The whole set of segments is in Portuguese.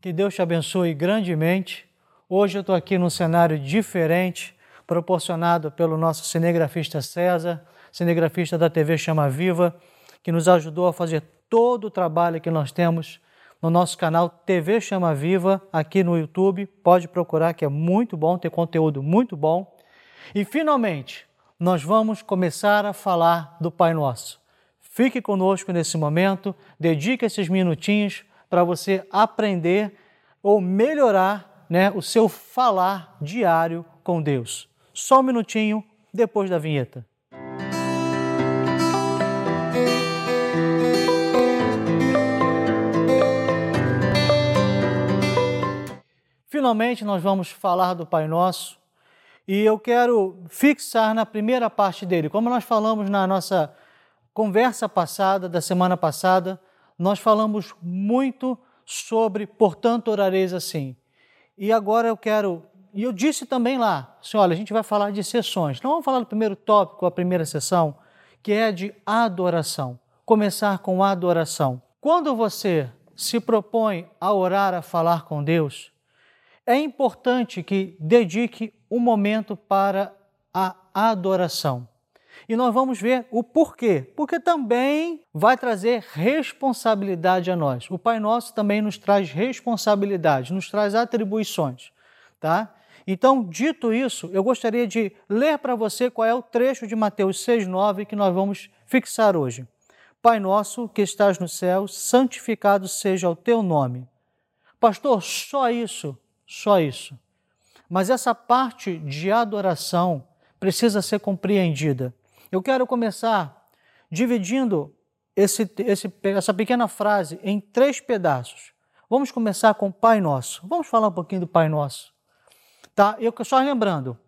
Que Deus te abençoe grandemente. Hoje eu estou aqui num cenário diferente, proporcionado pelo nosso cinegrafista César, cinegrafista da TV Chama Viva, que nos ajudou a fazer todo o trabalho que nós temos no nosso canal TV Chama Viva aqui no YouTube. Pode procurar que é muito bom, tem conteúdo muito bom. E finalmente, nós vamos começar a falar do Pai Nosso. Fique conosco nesse momento, dedique esses minutinhos para você aprender ou melhorar né, o seu falar diário com Deus. Só um minutinho depois da vinheta. Finalmente, nós vamos falar do Pai Nosso e eu quero fixar na primeira parte dele. Como nós falamos na nossa conversa passada, da semana passada, nós falamos muito sobre, portanto, orareis assim. E agora eu quero, e eu disse também lá, assim, olha, a gente vai falar de sessões. Então vamos falar do primeiro tópico, a primeira sessão, que é de adoração. Começar com adoração. Quando você se propõe a orar, a falar com Deus, é importante que dedique um momento para a adoração. E nós vamos ver o porquê. Porque também vai trazer responsabilidade a nós. O Pai Nosso também nos traz responsabilidade, nos traz atribuições, tá? Então, dito isso, eu gostaria de ler para você qual é o trecho de Mateus 6:9 que nós vamos fixar hoje. Pai nosso que estás no céu, santificado seja o teu nome. Pastor, só isso, só isso. Mas essa parte de adoração precisa ser compreendida. Eu quero começar dividindo esse, esse, essa pequena frase em três pedaços. Vamos começar com Pai Nosso. Vamos falar um pouquinho do Pai Nosso. Tá? Eu só lembrando,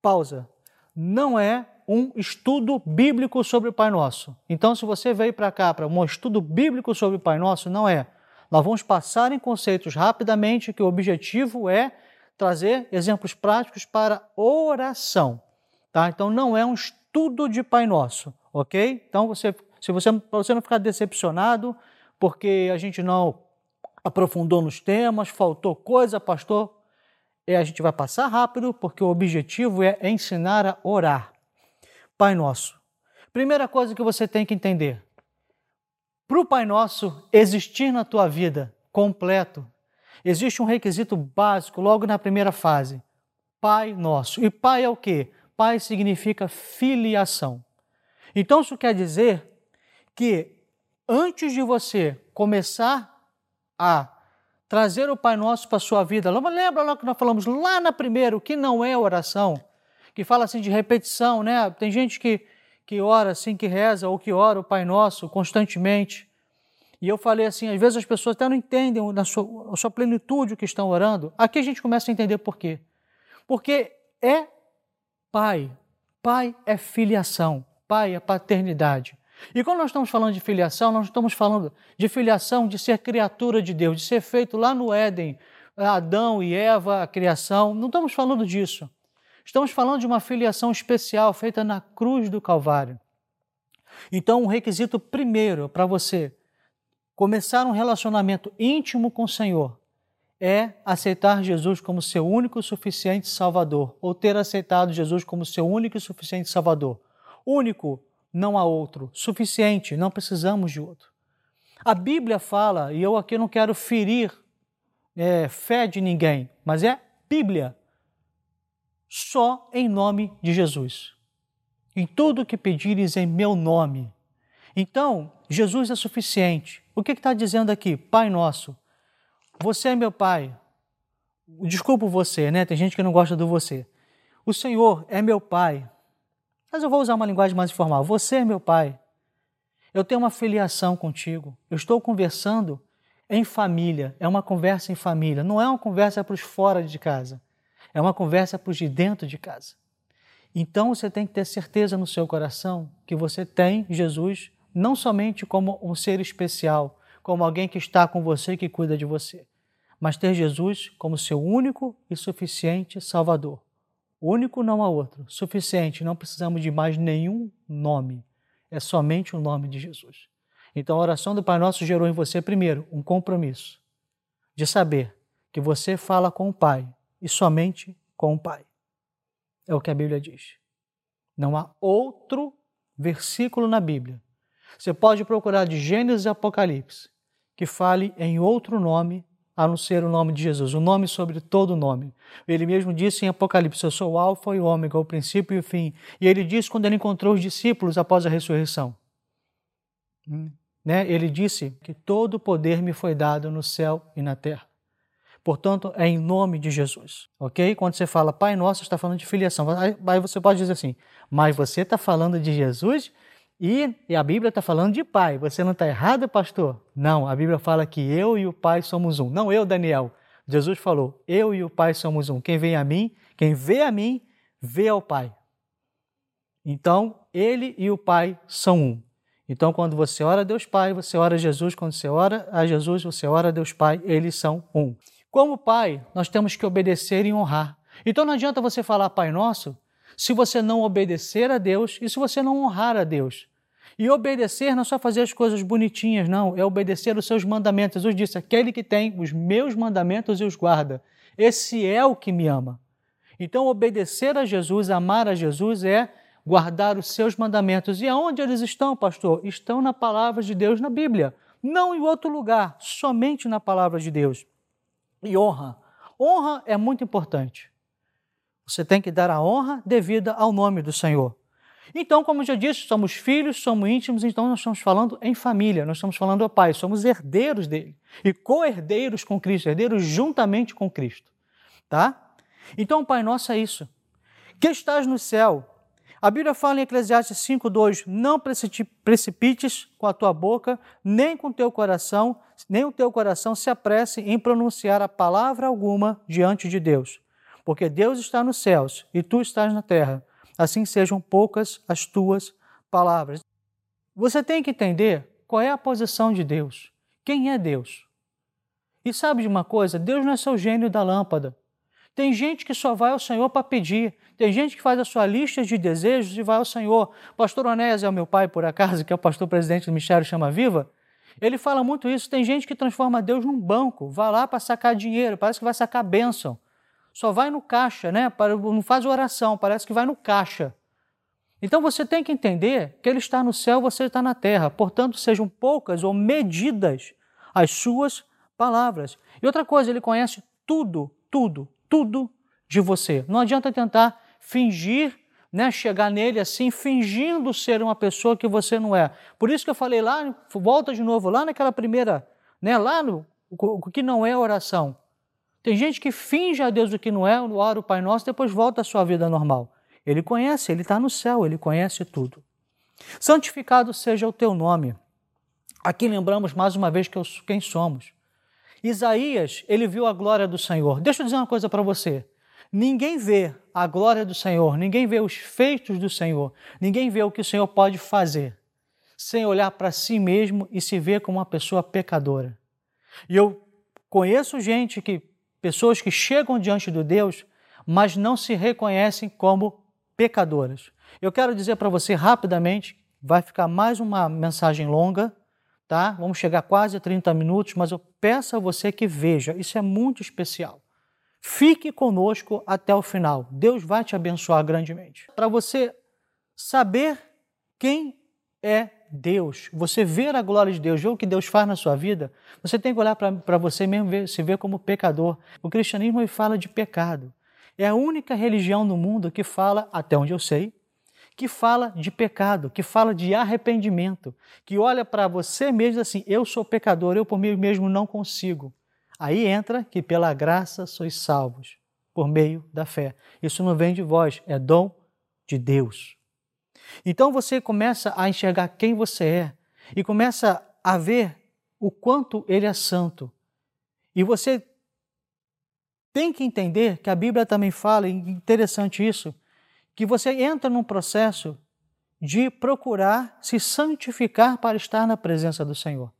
pausa. Não é um estudo bíblico sobre o Pai Nosso. Então, se você veio para cá para um estudo bíblico sobre o Pai Nosso, não é. Nós vamos passar em conceitos rapidamente, que o objetivo é trazer exemplos práticos para oração. Tá? Então, não é um estudo tudo de Pai Nosso, ok? Então, você, se você, para você não ficar decepcionado, porque a gente não aprofundou nos temas, faltou coisa, pastor, é, a gente vai passar rápido, porque o objetivo é ensinar a orar. Pai Nosso. Primeira coisa que você tem que entender: para o Pai Nosso existir na tua vida completo, existe um requisito básico logo na primeira fase: Pai Nosso. E Pai é o quê? Pai significa filiação. Então, isso quer dizer que antes de você começar a trazer o Pai Nosso para a sua vida, lembra lá que nós falamos lá na primeira, o que não é oração, que fala assim de repetição, né? Tem gente que, que ora assim, que reza, ou que ora o Pai Nosso constantemente. E eu falei assim, às vezes as pessoas até não entendem na sua, na sua plenitude o que estão orando. Aqui a gente começa a entender por quê. Porque é pai. Pai é filiação, pai é paternidade. E quando nós estamos falando de filiação, nós estamos falando de filiação de ser criatura de Deus, de ser feito lá no Éden, Adão e Eva, a criação. Não estamos falando disso. Estamos falando de uma filiação especial feita na cruz do Calvário. Então, um requisito primeiro para você começar um relacionamento íntimo com o Senhor é aceitar Jesus como seu único e suficiente Salvador, ou ter aceitado Jesus como seu único e suficiente Salvador. Único, não há outro. Suficiente, não precisamos de outro. A Bíblia fala, e eu aqui não quero ferir é, fé de ninguém, mas é Bíblia. Só em nome de Jesus. Em tudo que pedires em meu nome. Então, Jesus é suficiente. O que está dizendo aqui? Pai nosso, você é meu pai. Desculpa você, né? Tem gente que não gosta do você. O Senhor é meu pai. Mas eu vou usar uma linguagem mais informal. Você é meu pai. Eu tenho uma filiação contigo. Eu estou conversando em família. É uma conversa em família. Não é uma conversa para os fora de casa. É uma conversa para os de dentro de casa. Então você tem que ter certeza no seu coração que você tem Jesus não somente como um ser especial, como alguém que está com você que cuida de você, mas ter Jesus como seu único e suficiente Salvador. Único não há outro, suficiente, não precisamos de mais nenhum nome, é somente o nome de Jesus. Então a oração do Pai Nosso gerou em você, primeiro, um compromisso. de saber que você fala com o Pai e somente com o Pai. É o que a Bíblia diz. Não há outro versículo na Bíblia. Você pode procurar de Gênesis e Apocalipse que fale em outro nome a não ser o nome de Jesus, o nome sobre todo nome. Ele mesmo disse em Apocalipse: Eu sou o Alfa e o Ômega, o princípio e o fim. E ele disse quando ele encontrou os discípulos após a ressurreição. Hum, né? Ele disse que todo o poder me foi dado no céu e na terra. Portanto, é em nome de Jesus, ok? Quando você fala Pai Nosso, está falando de filiação. Aí você pode dizer assim, mas você está falando de Jesus e, e a Bíblia está falando de Pai. Você não está errado, pastor? Não, a Bíblia fala que eu e o Pai somos um. Não eu, Daniel. Jesus falou, eu e o Pai somos um. Quem vem a mim, quem vê a mim, vê ao Pai. Então, ele e o Pai são um. Então, quando você ora a Deus Pai, você ora a Jesus. Quando você ora a Jesus, você ora a Deus Pai. Eles são um. Como pai, nós temos que obedecer e honrar. Então não adianta você falar Pai Nosso se você não obedecer a Deus e se você não honrar a Deus. E obedecer não é só fazer as coisas bonitinhas, não, é obedecer os seus mandamentos. Jesus disse: aquele que tem os meus mandamentos e os guarda, esse é o que me ama. Então, obedecer a Jesus, amar a Jesus é guardar os seus mandamentos. E aonde eles estão, pastor? Estão na palavra de Deus na Bíblia, não em outro lugar, somente na palavra de Deus e honra. Honra é muito importante. Você tem que dar a honra devida ao nome do Senhor. Então, como já disse, somos filhos, somos íntimos, então nós estamos falando em família, nós estamos falando ao Pai, somos herdeiros dele e co-herdeiros com Cristo, herdeiros juntamente com Cristo. Tá? Então, Pai Nosso é isso. Que estás no céu, a Bíblia fala em Eclesiastes 5:2, não precipites com a tua boca, nem com o teu coração, nem o teu coração se apresse em pronunciar a palavra alguma diante de Deus, porque Deus está nos céus e tu estás na terra. Assim sejam poucas as tuas palavras. Você tem que entender qual é a posição de Deus. Quem é Deus? E sabe de uma coisa? Deus não é seu gênio da lâmpada. Tem gente que só vai ao Senhor para pedir. Tem gente que faz a sua lista de desejos e vai ao Senhor. Pastor Onésio é o meu pai, por acaso, que é o pastor presidente do Ministério Chama Viva. Ele fala muito isso. Tem gente que transforma Deus num banco. Vai lá para sacar dinheiro, parece que vai sacar bênção. Só vai no caixa, né? Não faz oração, parece que vai no caixa. Então você tem que entender que Ele está no céu, você está na terra. Portanto, sejam poucas ou medidas as suas palavras. E outra coisa, Ele conhece tudo, tudo, tudo de você. Não adianta tentar fingir, né, chegar nele assim, fingindo ser uma pessoa que você não é. Por isso que eu falei lá, volta de novo, lá naquela primeira, né, lá no o que não é oração. Tem gente que finge a Deus o que não é, ora o Pai Nosso, depois volta à sua vida normal. Ele conhece, ele está no céu, ele conhece tudo. Santificado seja o teu nome. Aqui lembramos mais uma vez quem somos. Isaías, ele viu a glória do Senhor. Deixa eu dizer uma coisa para você. Ninguém vê a glória do Senhor, ninguém vê os feitos do Senhor, ninguém vê o que o Senhor pode fazer sem olhar para si mesmo e se ver como uma pessoa pecadora. E eu conheço gente que pessoas que chegam diante de Deus, mas não se reconhecem como pecadoras. Eu quero dizer para você rapidamente, vai ficar mais uma mensagem longa, tá? Vamos chegar quase a 30 minutos, mas eu peço a você que veja, isso é muito especial. Fique conosco até o final. Deus vai te abençoar grandemente. Para você saber quem é Deus, você ver a glória de Deus, ver o que Deus faz na sua vida, você tem que olhar para você mesmo, ver, se ver como pecador. O cristianismo fala de pecado. É a única religião no mundo que fala, até onde eu sei, que fala de pecado, que fala de arrependimento, que olha para você mesmo assim: eu sou pecador, eu por mim mesmo não consigo. Aí entra que pela graça sois salvos, por meio da fé. Isso não vem de vós, é dom de Deus. Então você começa a enxergar quem você é e começa a ver o quanto ele é santo. E você tem que entender que a Bíblia também fala, e interessante isso, que você entra num processo de procurar se santificar para estar na presença do Senhor.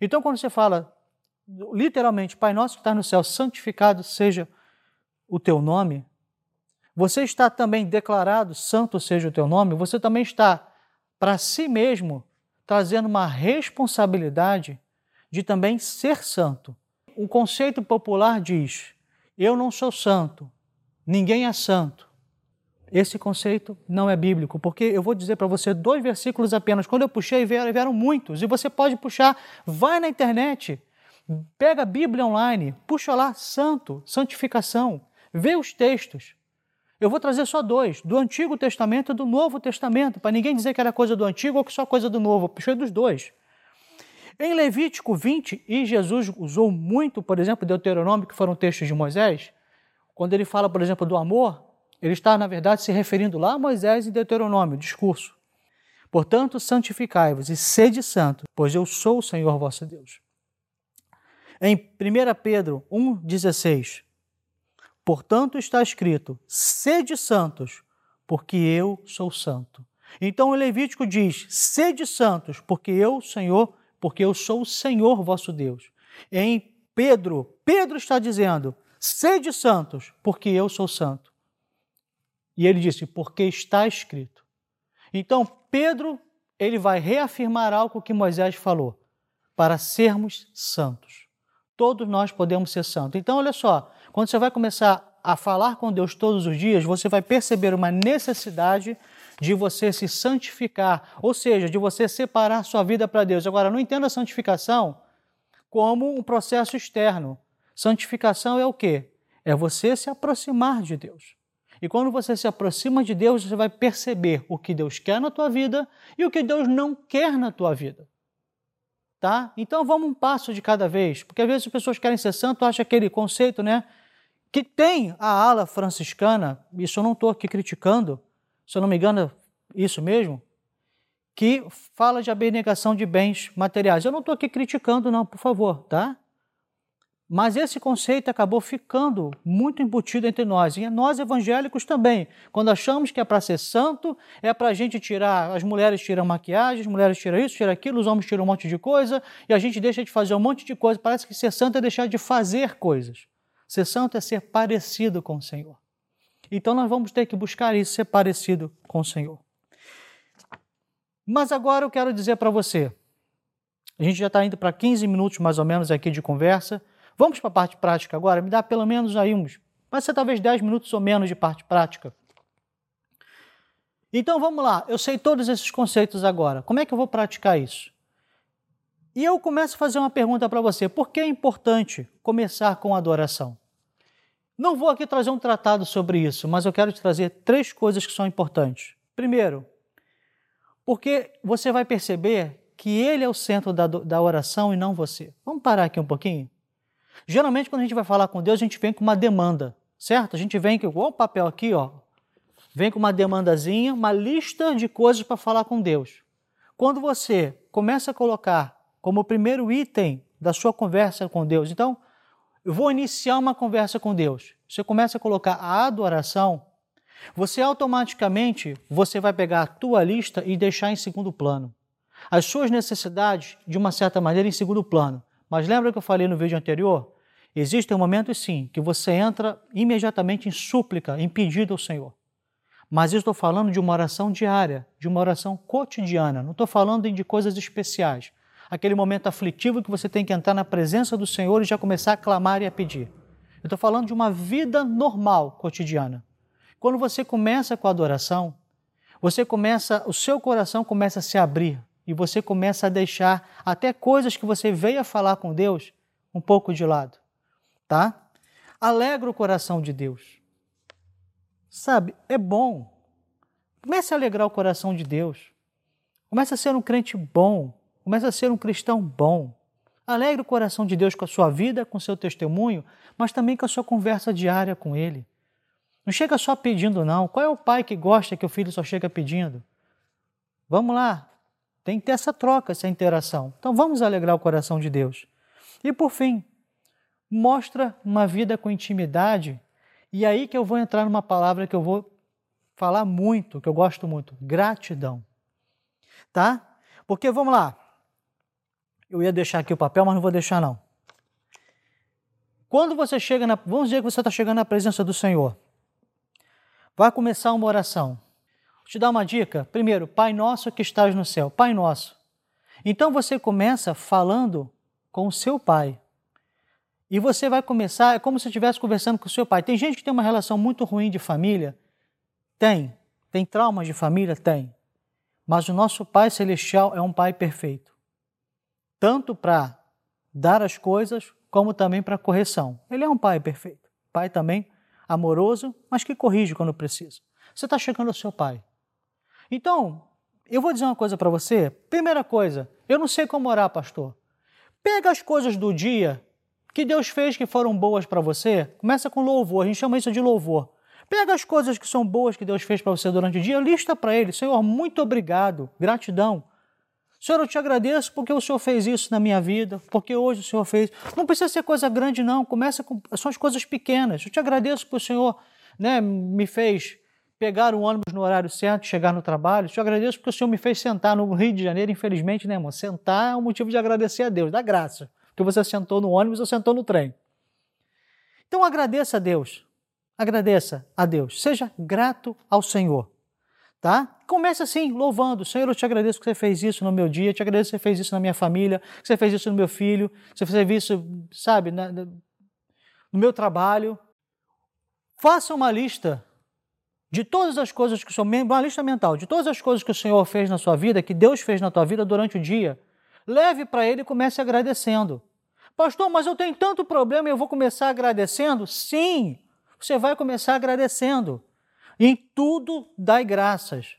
Então, quando você fala, literalmente, Pai nosso que está no céu, santificado seja o teu nome, você está também declarado, santo seja o teu nome, você também está para si mesmo trazendo uma responsabilidade de também ser santo. o conceito popular diz: eu não sou santo, ninguém é santo. Esse conceito não é bíblico, porque eu vou dizer para você dois versículos apenas. Quando eu puxei, vieram, vieram muitos, e você pode puxar, vai na internet, pega a Bíblia online, puxa lá, santo, santificação, vê os textos. Eu vou trazer só dois, do Antigo Testamento e do Novo Testamento, para ninguém dizer que era coisa do Antigo ou que só coisa do Novo. Puxei dos dois. Em Levítico 20, e Jesus usou muito, por exemplo, Deuteronômio, que foram textos de Moisés, quando ele fala, por exemplo, do amor, ele está, na verdade, se referindo lá a Moisés e Deuteronômio, discurso. Portanto, santificai-vos e sede santo, pois eu sou o Senhor vosso Deus. Em 1 Pedro 1,16, portanto está escrito: sede santos, porque eu sou santo. Então o Levítico diz: sede santos, porque eu, Senhor, porque eu sou o Senhor vosso Deus. Em Pedro, Pedro está dizendo: sede santos, porque eu sou santo. E ele disse: porque está escrito. Então Pedro, ele vai reafirmar algo que Moisés falou, para sermos santos. Todos nós podemos ser santos. Então, olha só, quando você vai começar a falar com Deus todos os dias, você vai perceber uma necessidade de você se santificar, ou seja, de você separar sua vida para Deus. Agora, não entenda a santificação como um processo externo. Santificação é o quê? É você se aproximar de Deus. E quando você se aproxima de Deus, você vai perceber o que Deus quer na tua vida e o que Deus não quer na tua vida. Tá? Então vamos um passo de cada vez, porque às vezes as pessoas querem ser santo, acham aquele conceito, né? Que tem a ala franciscana, isso eu não estou aqui criticando, se eu não me engano, isso mesmo, que fala de abnegação de bens materiais. Eu não estou aqui criticando, não, por favor, tá? Mas esse conceito acabou ficando muito embutido entre nós, e nós evangélicos também. Quando achamos que é para ser santo, é para a gente tirar, as mulheres tiram maquiagem, as mulheres tiram isso, tiram aquilo, os homens tiram um monte de coisa, e a gente deixa de fazer um monte de coisa. Parece que ser santo é deixar de fazer coisas. Ser santo é ser parecido com o Senhor. Então nós vamos ter que buscar isso, ser parecido com o Senhor. Mas agora eu quero dizer para você, a gente já está indo para 15 minutos mais ou menos aqui de conversa, Vamos para a parte prática agora? Me dá pelo menos aí uns, pode ser talvez 10 minutos ou menos de parte prática. Então vamos lá, eu sei todos esses conceitos agora. Como é que eu vou praticar isso? E eu começo a fazer uma pergunta para você: por que é importante começar com adoração? Não vou aqui trazer um tratado sobre isso, mas eu quero te trazer três coisas que são importantes. Primeiro, porque você vai perceber que ele é o centro da, da oração e não você. Vamos parar aqui um pouquinho? Geralmente, quando a gente vai falar com Deus, a gente vem com uma demanda, certo? A gente vem com o papel aqui, ó, vem com uma demandazinha, uma lista de coisas para falar com Deus. Quando você começa a colocar como primeiro item da sua conversa com Deus, então, eu vou iniciar uma conversa com Deus. Você começa a colocar a adoração, você automaticamente você vai pegar a tua lista e deixar em segundo plano. As suas necessidades, de uma certa maneira, em segundo plano. Mas lembra que eu falei no vídeo anterior? Existem momentos, sim, que você entra imediatamente em súplica, em pedido ao Senhor. Mas eu estou falando de uma oração diária, de uma oração cotidiana. Não estou falando de coisas especiais. Aquele momento aflitivo que você tem que entrar na presença do Senhor e já começar a clamar e a pedir. Eu estou falando de uma vida normal, cotidiana. Quando você começa com a adoração, você começa, o seu coração começa a se abrir e você começa a deixar até coisas que você veio a falar com Deus um pouco de lado, tá? Alegra o coração de Deus. Sabe, é bom. Comece a alegrar o coração de Deus. Comece a ser um crente bom. Comece a ser um cristão bom. Alegre o coração de Deus com a sua vida, com o seu testemunho, mas também com a sua conversa diária com Ele. Não chega só pedindo, não. Qual é o pai que gosta que o filho só chega pedindo? Vamos lá, tem que ter essa troca, essa interação. Então vamos alegrar o coração de Deus. E por fim, mostra uma vida com intimidade. E aí que eu vou entrar numa palavra que eu vou falar muito, que eu gosto muito: gratidão. Tá? Porque vamos lá. Eu ia deixar aqui o papel, mas não vou deixar não. Quando você chega na, vamos dizer que você está chegando na presença do Senhor, vai começar uma oração. Vou te dar uma dica. Primeiro, Pai Nosso que estás no céu. Pai Nosso. Então você começa falando com o seu Pai. E você vai começar, é como se estivesse conversando com o seu pai. Tem gente que tem uma relação muito ruim de família? Tem. Tem traumas de família? Tem. Mas o nosso Pai Celestial é um Pai perfeito. Tanto para dar as coisas, como também para correção. Ele é um Pai perfeito. Pai também amoroso, mas que corrige quando precisa. Você está chegando ao seu Pai. Então, eu vou dizer uma coisa para você. Primeira coisa, eu não sei como orar, pastor. Pega as coisas do dia que Deus fez que foram boas para você. Começa com louvor, a gente chama isso de louvor. Pega as coisas que são boas que Deus fez para você durante o dia, lista para Ele. Senhor, muito obrigado, gratidão. Senhor, eu te agradeço porque o Senhor fez isso na minha vida, porque hoje o Senhor fez. Não precisa ser coisa grande, não. Começa com são as coisas pequenas. Eu te agradeço porque o Senhor né, me fez pegar o ônibus no horário certo, chegar no trabalho. Eu te agradeço porque o Senhor me fez sentar no Rio de Janeiro, infelizmente, né, irmão? Sentar é um motivo de agradecer a Deus, dá graça. Porque você sentou no ônibus ou sentou no trem. Então agradeça a Deus. Agradeça a Deus. Seja grato ao Senhor. Tá? Comece assim, louvando. Senhor, eu te agradeço que você fez isso no meu dia, eu te agradeço que você fez isso na minha família, que você fez isso no meu filho, que você fez isso, sabe, na, no meu trabalho. Faça uma lista de todas as coisas que o Senhor, uma lista mental, de todas as coisas que o Senhor fez na sua vida, que Deus fez na tua vida durante o dia. Leve para Ele e comece agradecendo. Pastor, mas eu tenho tanto problema e eu vou começar agradecendo? Sim, você vai começar agradecendo. Em tudo dai graças.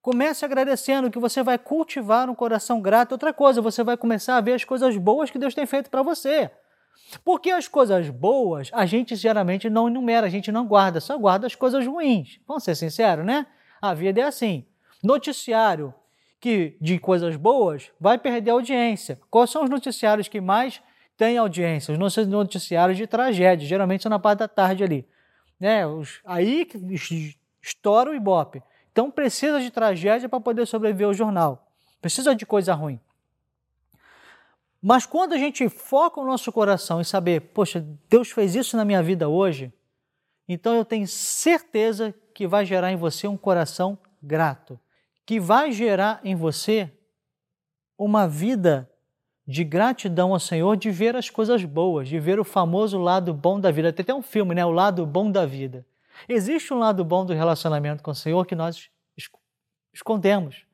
Comece agradecendo que você vai cultivar um coração grato. Outra coisa, você vai começar a ver as coisas boas que Deus tem feito para você. Porque as coisas boas a gente geralmente não enumera, a gente não guarda, só guarda as coisas ruins. Vamos ser sinceros, né? A vida é assim. Noticiário que de coisas boas vai perder audiência. Quais são os noticiários que mais têm audiência? Os noticiários de tragédia, geralmente são na parte da tarde ali né? Os, aí estoura o Ibope. Então precisa de tragédia para poder sobreviver ao jornal. Precisa de coisa ruim. Mas quando a gente foca o nosso coração em saber, poxa, Deus fez isso na minha vida hoje, então eu tenho certeza que vai gerar em você um coração grato, que vai gerar em você uma vida de gratidão ao Senhor, de ver as coisas boas, de ver o famoso lado bom da vida. Tem até um filme, né? O lado bom da vida. Existe um lado bom do relacionamento com o Senhor que nós escondemos,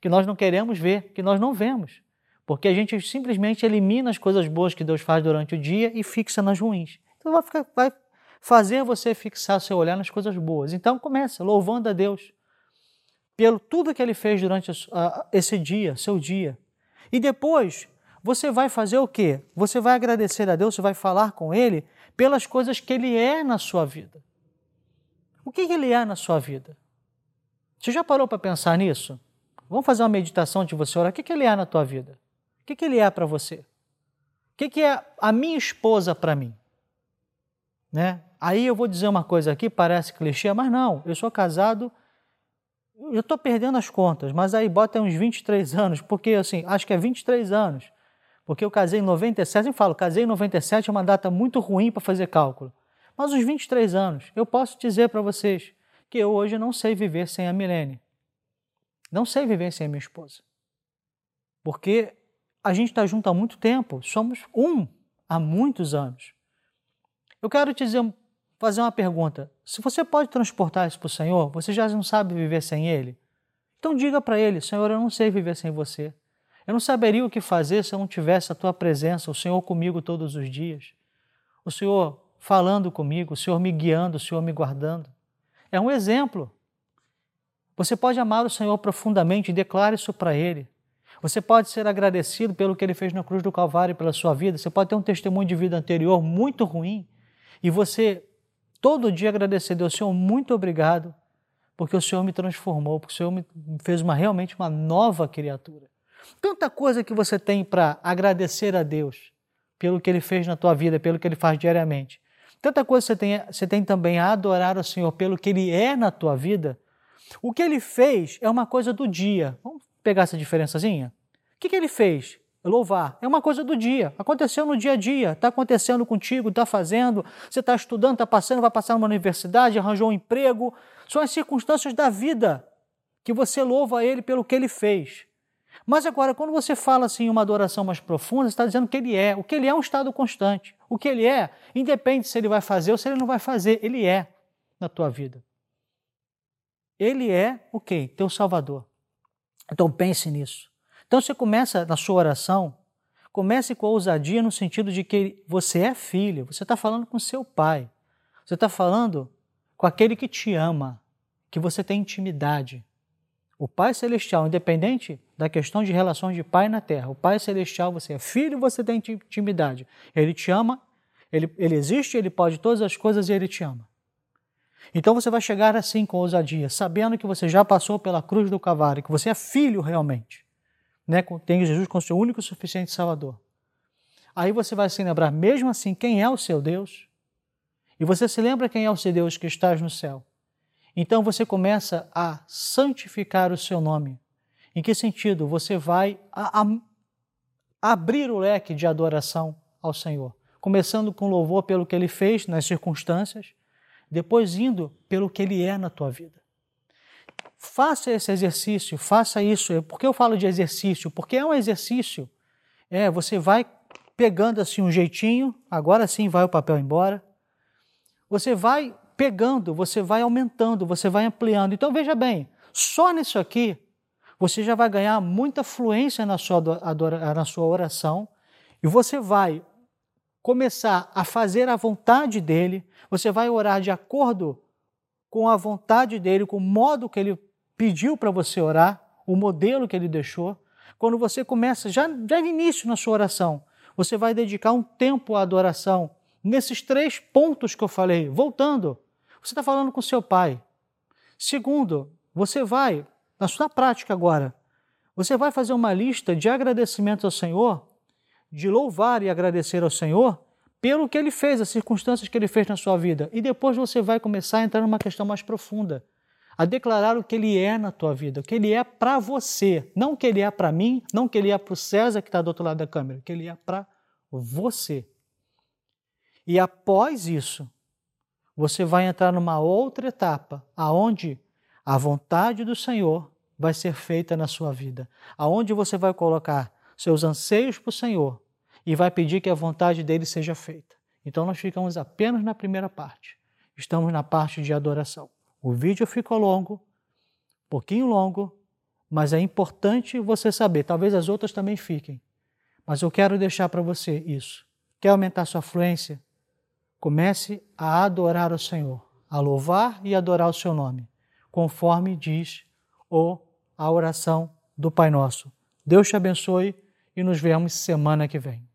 que nós não queremos ver, que nós não vemos, porque a gente simplesmente elimina as coisas boas que Deus faz durante o dia e fixa nas ruins. Então vai, ficar, vai fazer você fixar seu olhar nas coisas boas. Então começa louvando a Deus pelo tudo que Ele fez durante esse dia, seu dia. E depois você vai fazer o quê? Você vai agradecer a Deus, você vai falar com Ele pelas coisas que Ele é na sua vida. O que Ele é na sua vida? Você já parou para pensar nisso? Vamos fazer uma meditação de você orar. O que Ele é na tua vida? O que Ele é para você? O que é a minha esposa para mim? Né? Aí eu vou dizer uma coisa aqui, parece clichê, mas não, eu sou casado, eu estou perdendo as contas, mas aí bota uns 23 anos, porque assim, acho que é 23 anos. Porque eu casei em 97, eu falo, casei em 97 é uma data muito ruim para fazer cálculo. Mas os 23 anos, eu posso dizer para vocês que eu hoje não sei viver sem a Milene. Não sei viver sem a minha esposa. Porque a gente está junto há muito tempo, somos um há muitos anos. Eu quero te dizer, fazer uma pergunta. Se você pode transportar isso para o Senhor, você já não sabe viver sem Ele? Então diga para Ele, Senhor, eu não sei viver sem você. Eu não saberia o que fazer se eu não tivesse a tua presença, o Senhor comigo todos os dias. O Senhor falando comigo, o Senhor me guiando, o Senhor me guardando. É um exemplo. Você pode amar o Senhor profundamente e declare isso para Ele. Você pode ser agradecido pelo que Ele fez na cruz do Calvário pela sua vida. Você pode ter um testemunho de vida anterior muito ruim e você todo dia agradecer Deus, Senhor, muito obrigado, porque o Senhor me transformou, porque o Senhor me fez uma, realmente uma nova criatura. Tanta coisa que você tem para agradecer a Deus pelo que Ele fez na tua vida, pelo que Ele faz diariamente. Tanta coisa você tem, você tem também a adorar o Senhor pelo que Ele é na tua vida. O que Ele fez é uma coisa do dia. Vamos pegar essa diferençazinha? O que, que Ele fez? Louvar. É uma coisa do dia. Aconteceu no dia a dia. Está acontecendo contigo, está fazendo. Você está estudando, está passando, vai passar numa universidade, arranjou um emprego. São as circunstâncias da vida que você louva a Ele pelo que Ele fez. Mas agora, quando você fala assim uma adoração mais profunda, você está dizendo que ele é. O que ele é é um estado constante. O que ele é, independe se ele vai fazer ou se ele não vai fazer, ele é na tua vida. Ele é o quê? Teu Salvador. Então pense nisso. Então você começa na sua oração, comece com ousadia no sentido de que você é filho, você está falando com seu pai, você está falando com aquele que te ama, que você tem intimidade. O Pai Celestial, independente da questão de relações de pai na terra, o Pai Celestial, você é filho, você tem intimidade. Ele te ama, ele, ele existe, ele pode todas as coisas e ele te ama. Então você vai chegar assim com ousadia, sabendo que você já passou pela cruz do Calvário, que você é filho realmente. Né? Tem Jesus como seu único e suficiente Salvador. Aí você vai se lembrar, mesmo assim, quem é o seu Deus. E você se lembra quem é o seu Deus que estás no céu. Então você começa a santificar o seu nome. Em que sentido? Você vai a, a, abrir o leque de adoração ao Senhor, começando com louvor pelo que ele fez nas circunstâncias, depois indo pelo que ele é na tua vida. Faça esse exercício, faça isso. Por que eu falo de exercício? Porque é um exercício. É, você vai pegando assim um jeitinho, agora sim vai o papel embora. Você vai pegando, você vai aumentando, você vai ampliando. Então veja bem, só nisso aqui você já vai ganhar muita fluência na sua, na sua oração e você vai começar a fazer a vontade dele, você vai orar de acordo com a vontade dele, com o modo que ele pediu para você orar, o modelo que ele deixou. Quando você começa, já, já no início na sua oração, você vai dedicar um tempo à adoração nesses três pontos que eu falei, voltando você está falando com seu pai. Segundo, você vai, na sua prática agora, você vai fazer uma lista de agradecimentos ao Senhor, de louvar e agradecer ao Senhor pelo que ele fez, as circunstâncias que ele fez na sua vida. E depois você vai começar a entrar numa questão mais profunda, a declarar o que ele é na tua vida, o que ele é para você, não o que ele é para mim, não o que ele é para o César que está do outro lado da câmera, o que ele é para você. E após isso, você vai entrar numa outra etapa, aonde a vontade do Senhor vai ser feita na sua vida, aonde você vai colocar seus anseios para o Senhor e vai pedir que a vontade dele seja feita. Então nós ficamos apenas na primeira parte. Estamos na parte de adoração. O vídeo ficou longo, um pouquinho longo, mas é importante você saber. Talvez as outras também fiquem. Mas eu quero deixar para você isso. Quer aumentar sua fluência? Comece a adorar o Senhor, a louvar e adorar o seu nome, conforme diz a oração do Pai Nosso. Deus te abençoe e nos vemos semana que vem.